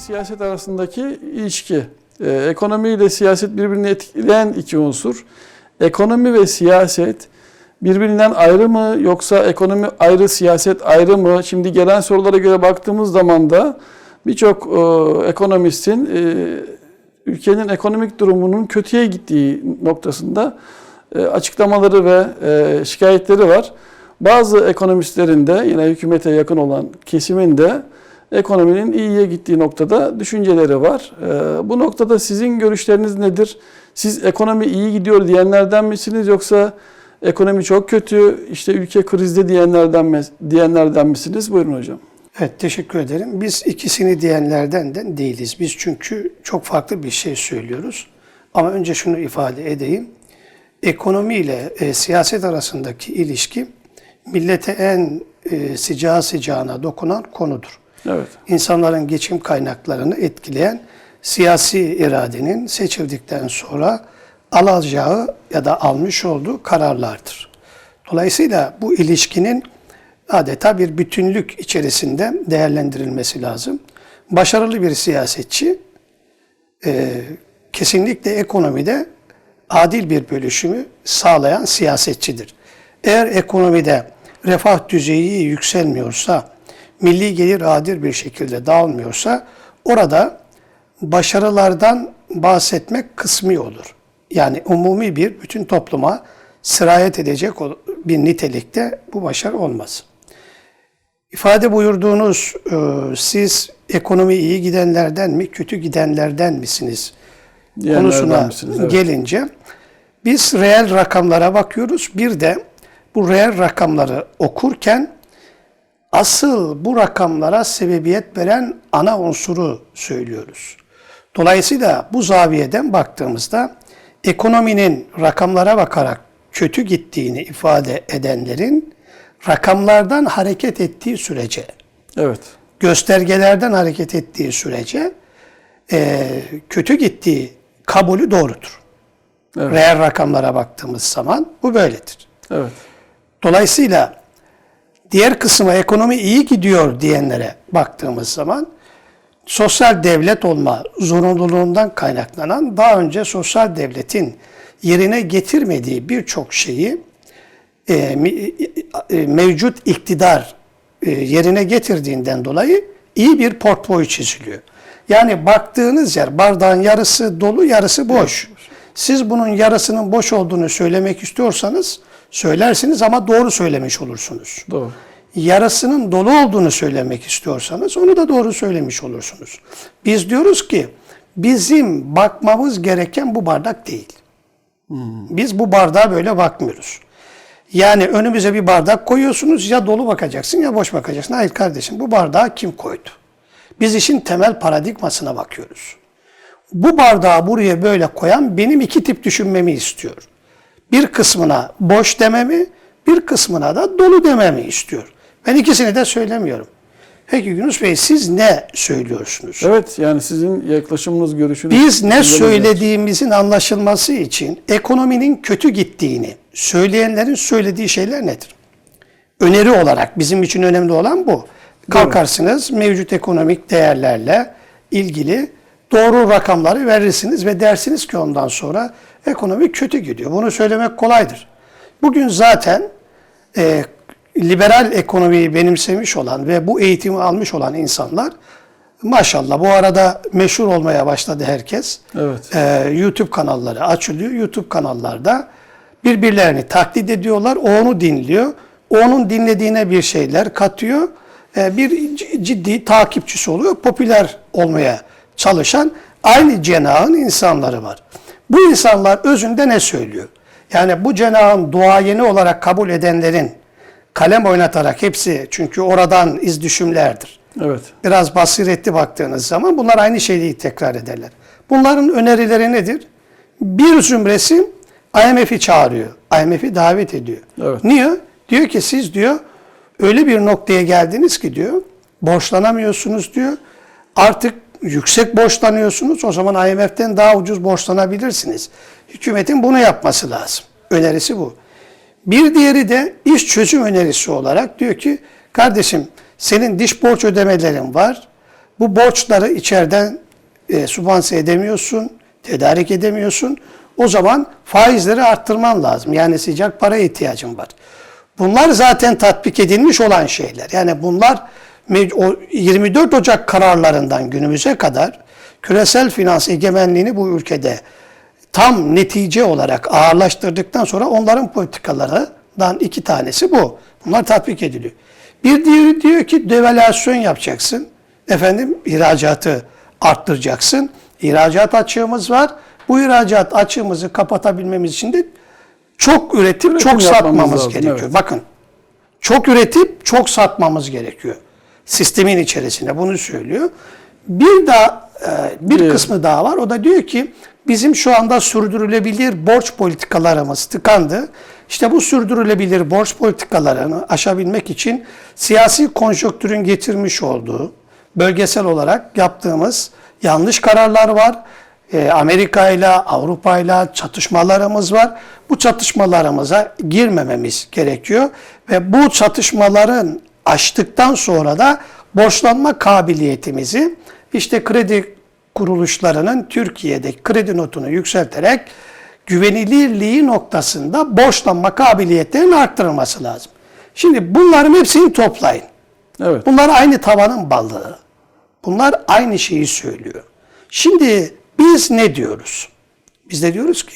siyaset arasındaki ilişki. Ee, ekonomi ile siyaset birbirini etkileyen iki unsur. Ekonomi ve siyaset birbirinden ayrı mı yoksa ekonomi ayrı, siyaset ayrı mı? Şimdi gelen sorulara göre baktığımız zaman da birçok e, ekonomistin e, ülkenin ekonomik durumunun kötüye gittiği noktasında e, açıklamaları ve e, şikayetleri var. Bazı ekonomistlerin de yine hükümete yakın olan kesimin de ekonominin iyiye gittiği noktada düşünceleri var. E, bu noktada sizin görüşleriniz nedir? Siz ekonomi iyi gidiyor diyenlerden misiniz yoksa ekonomi çok kötü, işte ülke krizde diyenlerden mi, diyenlerden misiniz? Buyurun hocam. Evet teşekkür ederim. Biz ikisini diyenlerden de değiliz. Biz çünkü çok farklı bir şey söylüyoruz. Ama önce şunu ifade edeyim. Ekonomi ile e, siyaset arasındaki ilişki millete en e, sıcağı sıcağına dokunan konudur. Evet. İnsanların geçim kaynaklarını etkileyen siyasi iradenin seçildikten sonra alacağı ya da almış olduğu kararlardır. Dolayısıyla bu ilişkinin adeta bir bütünlük içerisinde değerlendirilmesi lazım. Başarılı bir siyasetçi e, kesinlikle ekonomide adil bir bölüşümü sağlayan siyasetçidir. Eğer ekonomide refah düzeyi yükselmiyorsa, milli gelir adil bir şekilde dağılmıyorsa orada başarılardan bahsetmek kısmi olur. Yani umumi bir bütün topluma sirayet edecek bir nitelikte bu başarı olmaz. İfade buyurduğunuz e, siz ekonomi iyi gidenlerden mi, kötü gidenlerden misiniz Diyenlerden konusuna misiniz? Evet. gelince biz reel rakamlara bakıyoruz. Bir de bu reel rakamları okurken asıl bu rakamlara sebebiyet veren ana unsuru söylüyoruz. Dolayısıyla bu zaviyeden baktığımızda ekonominin rakamlara bakarak kötü gittiğini ifade edenlerin rakamlardan hareket ettiği sürece, Evet. göstergelerden hareket ettiği sürece e, kötü gittiği kabulü doğrudur. Evet. Reel rakamlara baktığımız zaman bu böyledir. Evet. Dolayısıyla diğer kısma ekonomi iyi gidiyor diyenlere baktığımız zaman sosyal devlet olma zorunluluğundan kaynaklanan daha önce sosyal devletin yerine getirmediği birçok şeyi e, e, mevcut iktidar e, yerine getirdiğinden dolayı iyi bir portföy çiziliyor. Yani baktığınız yer bardağın yarısı dolu yarısı boş. Siz bunun yarısının boş olduğunu söylemek istiyorsanız söylersiniz ama doğru söylemiş olursunuz. Doğru. Yarısının dolu olduğunu söylemek istiyorsanız onu da doğru söylemiş olursunuz. Biz diyoruz ki bizim bakmamız gereken bu bardak değil. Biz bu bardağa böyle bakmıyoruz. Yani önümüze bir bardak koyuyorsunuz ya dolu bakacaksın ya boş bakacaksın. Hayır kardeşim bu bardağı kim koydu? Biz işin temel paradigmasına bakıyoruz. Bu bardağı buraya böyle koyan benim iki tip düşünmemi istiyor. Bir kısmına boş dememi, bir kısmına da dolu dememi istiyor. Ben ikisini de söylemiyorum. Peki Yunus Bey siz ne söylüyorsunuz? Evet yani sizin yaklaşımınız, görüşünüz. Biz ne söylediğimizin anlaşılması için ekonominin kötü gittiğini söyleyenlerin söylediği şeyler nedir? Öneri olarak bizim için önemli olan bu. Kalkarsınız mevcut ekonomik değerlerle ilgili doğru rakamları verirsiniz ve dersiniz ki ondan sonra ekonomi kötü gidiyor. Bunu söylemek kolaydır. Bugün zaten e, liberal ekonomiyi benimsemiş olan ve bu eğitimi almış olan insanlar maşallah bu arada meşhur olmaya başladı herkes. Evet. Ee, YouTube kanalları açılıyor. YouTube kanallarda birbirlerini taklit ediyorlar. O onu dinliyor. Onun dinlediğine bir şeyler katıyor. Ee, bir ciddi takipçisi oluyor. Popüler olmaya çalışan aynı cenahın insanları var. Bu insanlar özünde ne söylüyor? Yani bu cenahın duayeni olarak kabul edenlerin kalem oynatarak hepsi çünkü oradan iz düşümlerdir Evet. biraz basiretli baktığınız zaman bunlar aynı şeyi tekrar ederler. Bunların önerileri nedir? Bir zümresi IMF'i çağırıyor. IMF'i davet ediyor. Evet. Niye? Diyor ki siz diyor öyle bir noktaya geldiniz ki diyor borçlanamıyorsunuz diyor. Artık yüksek borçlanıyorsunuz. O zaman IMF'den daha ucuz borçlanabilirsiniz. Hükümetin bunu yapması lazım. Önerisi bu. Bir diğeri de iş çözüm önerisi olarak diyor ki kardeşim senin diş borç ödemelerin var. Bu borçları içeriden e, sübvanse edemiyorsun, tedarik edemiyorsun. O zaman faizleri arttırman lazım. Yani sıcak para ihtiyacın var. Bunlar zaten tatbik edilmiş olan şeyler. Yani bunlar o 24 Ocak kararlarından günümüze kadar küresel finans egemenliğini bu ülkede tam netice olarak ağırlaştırdıktan sonra onların politikalarından iki tanesi bu. Bunlar tatbik ediliyor. Bir diğeri diyor ki devalüasyon yapacaksın. Efendim ihracatı arttıracaksın. İhracat açığımız var. Bu ihracat açığımızı kapatabilmemiz için de çok üretip Üretim çok satmamız lazım, gerekiyor. evet. Bakın çok üretip çok satmamız gerekiyor. Sistemin içerisinde bunu söylüyor. Bir daha e, bir Evet. kısmı daha var. O da diyor ki bizim şu anda sürdürülebilir borç politikalarımız tıkandı. İşte bu sürdürülebilir borç politikalarını aşabilmek için siyasi konjonktürün getirmiş olduğu bölgesel olarak yaptığımız yanlış kararlar var. E, Amerika ile Avrupa ile çatışmalarımız var. Bu çatışmalarımıza girmememiz gerekiyor ve bu çatışmaların aştıktan sonra da borçlanma kabiliyetimizi işte kredi kuruluşlarının Türkiye'deki kredi notunu yükselterek güvenilirliği noktasında borçlanma kabiliyetlerinin arttırılması lazım. Şimdi bunların hepsini toplayın. Evet. Bunlar aynı tavanın balığı. Bunlar aynı şeyi söylüyor. Şimdi biz ne diyoruz? Biz de diyoruz ki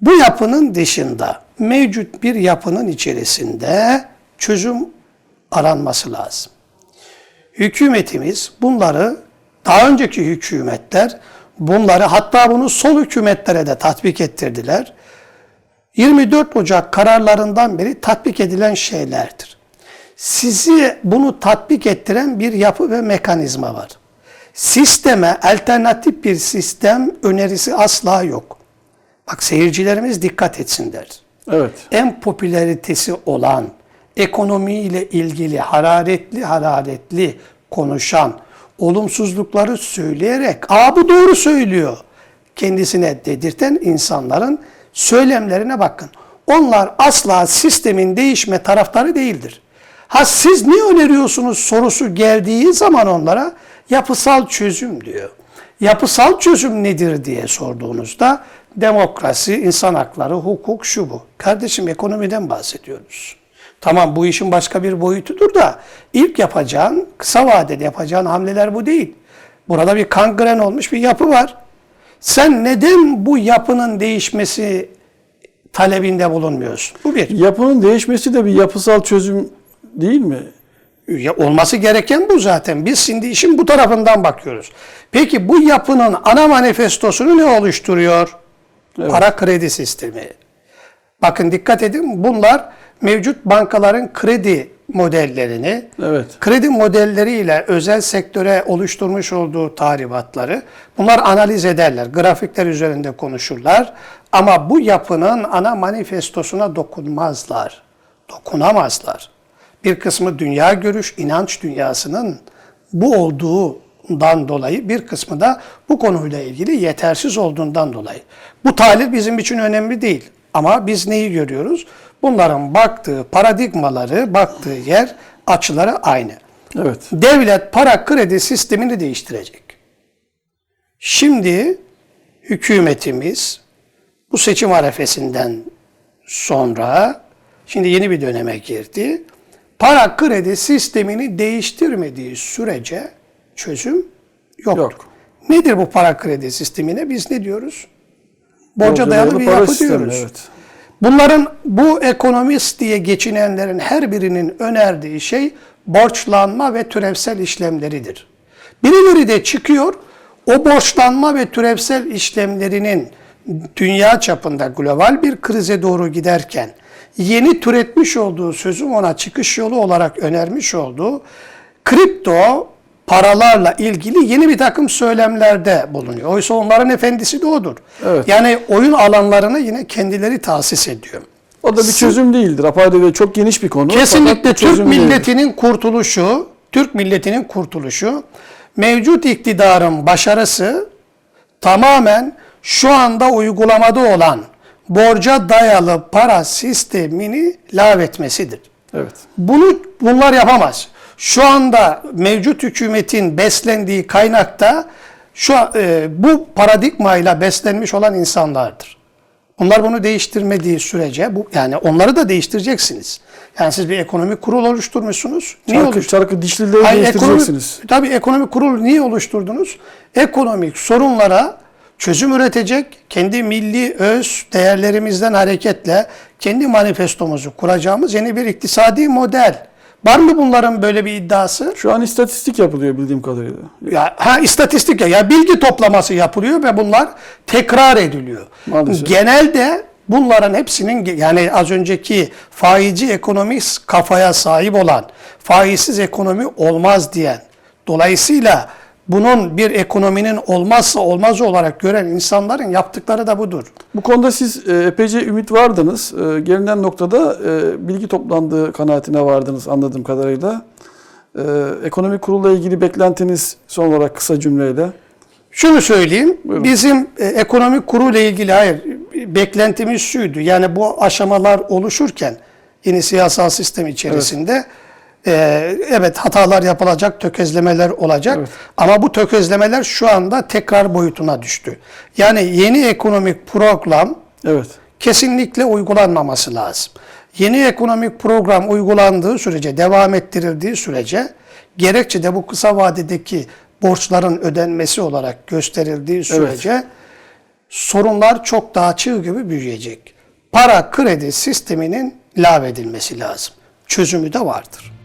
bu yapının dışında mevcut bir yapının içerisinde çözüm aranması lazım. Hükümetimiz bunları daha önceki hükümetler bunları hatta bunu sol hükümetlere de tatbik ettirdiler. 24 Ocak kararlarından beri tatbik edilen şeylerdir. Sizi bunu tatbik ettiren bir yapı ve mekanizma var. Sisteme alternatif bir sistem önerisi asla yok. Bak seyircilerimiz dikkat etsinler. Evet. En popülaritesi olan ekonomiyle ilgili hararetli hararetli konuşan, olumsuzlukları söyleyerek "Aa bu doğru söylüyor." kendisine dedirten insanların söylemlerine bakın. Onlar asla sistemin değişme taraftarı değildir. Ha siz ne öneriyorsunuz sorusu geldiği zaman onlara yapısal çözüm diyor. Yapısal çözüm nedir diye sorduğunuzda demokrasi, insan hakları, hukuk şu bu. Kardeşim ekonomiden bahsediyoruz. Tamam bu işin başka bir boyutudur da ilk yapacağın, kısa vadede yapacağın hamleler bu değil. Burada bir kangren olmuş bir yapı var. Sen neden bu yapının değişmesi talebinde bulunmuyorsun? Bu bir. Yapının değişmesi de bir yapısal çözüm değil mi? Ya olması gereken bu zaten. Biz şimdi işin bu tarafından bakıyoruz. Peki bu yapının ana manifestosunu ne oluşturuyor? Para kredi sistemi. Bakın dikkat edin bunlar mevcut bankaların kredi modellerini, Evet. kredi modelleriyle özel sektöre oluşturmuş olduğu tahribatları bunlar analiz ederler. Grafikler üzerinde konuşurlar. Ama bu yapının ana manifestosuna dokunmazlar. Dokunamazlar. Bir kısmı dünya görüş, inanç dünyasının bu olduğundan dolayı bir kısmı da bu konuyla ilgili yetersiz olduğundan dolayı. Bu tahlil bizim için önemli değil. Ama biz neyi görüyoruz? Bunların baktığı paradigmaları, baktığı yer, açıları aynı. Evet. Devlet para kredi sistemini değiştirecek. Şimdi hükümetimiz bu seçim arefesinden sonra şimdi yeni bir döneme girdi. Para kredi sistemini değiştirmediği sürece çözüm yok. Yok. Nedir bu para kredi sistemine? Biz ne diyoruz? Borca dayalı bir yapı sistemi, diyoruz. Evet. Bunların bu ekonomist diye geçinenlerin her birinin önerdiği şey borçlanma ve türevsel işlemleridir. Birileri de çıkıyor o borçlanma ve türevsel işlemlerinin dünya çapında global bir krize doğru giderken yeni türetmiş olduğu sözüm ona çıkış yolu olarak önermiş olduğu kripto paralarla ilgili yeni bir takım söylemlerde bulunuyor. Oysa onların efendisi de odur. Evet. Yani oyun alanlarını yine kendileri tahsis ediyor. O da bir çözüm değildir. Ve çok geniş bir konu. Kesinlikle Türk milletinin kurtuluşu, Türk milletinin kurtuluşu, mevcut iktidarın başarısı tamamen şu anda uygulamada olan borca dayalı para sistemini lağvetmesidir. Evet. Bunu bunlar yapamaz. Şu anda mevcut hükümetin beslendiği kaynakta şu an, e, bu paradigmayla beslenmiş olan insanlardır. Onlar bunu değiştirmediği sürece bu yani onları da değiştireceksiniz. Yani siz bir ekonomik kurul oluşturmuşsunuz. Niye Çarkı, oluşturdunuz? çarkı dişlileri Hayır, değiştireceksiniz. Ekonomik, tabii ekonomik kurul niye oluşturdunuz? Ekonomik sorunlara çözüm üretecek, kendi milli öz değerlerimizden hareketle kendi manifestomuzu kuracağımız yeni bir iktisadi model. Var mı bunların böyle bir iddiası? Şu an istatistik yapılıyor bildiğim kadarıyla. Ya ha istatistik ya, ya bilgi toplaması yapılıyor ve bunlar tekrar ediliyor. Maalesef. Genelde bunların hepsinin yani az önceki faizci ekonomist kafaya sahip olan faizsiz ekonomi olmaz diyen dolayısıyla bunun bir ekonominin olmazsa olmazı olarak gören insanların yaptıkları da budur. Bu konuda siz e, epeyce ümit vardınız. E, Gelinen noktada e, bilgi toplandığı kanaatine vardınız anladığım kadarıyla. E, Ekonomik kurulla ilgili beklentiniz son olarak kısa cümleyle. Şunu söyleyeyim. Buyurun. Bizim e, ekonomik kuruyla ilgili hayır beklentimiz şuydu. Yani bu aşamalar oluşurken yeni siyasal sistem içerisinde e, evet hatalar yapılacak, tökezlemeler olacak. Evet. Ama bu tökezlemeler şu anda tekrar boyutuna düştü. Yani yeni ekonomik program Evet. kesinlikle uygulanmaması lazım. Yeni ekonomik program uygulandığı sürece, devam ettirildiği sürece gerekçe de bu kısa vadedeki borçların ödenmesi olarak gösterildiği sürece sorunlar çok daha çığ gibi büyüyecek. Para kredi sisteminin lağvedilmesi lazım. Çözümü de vardır.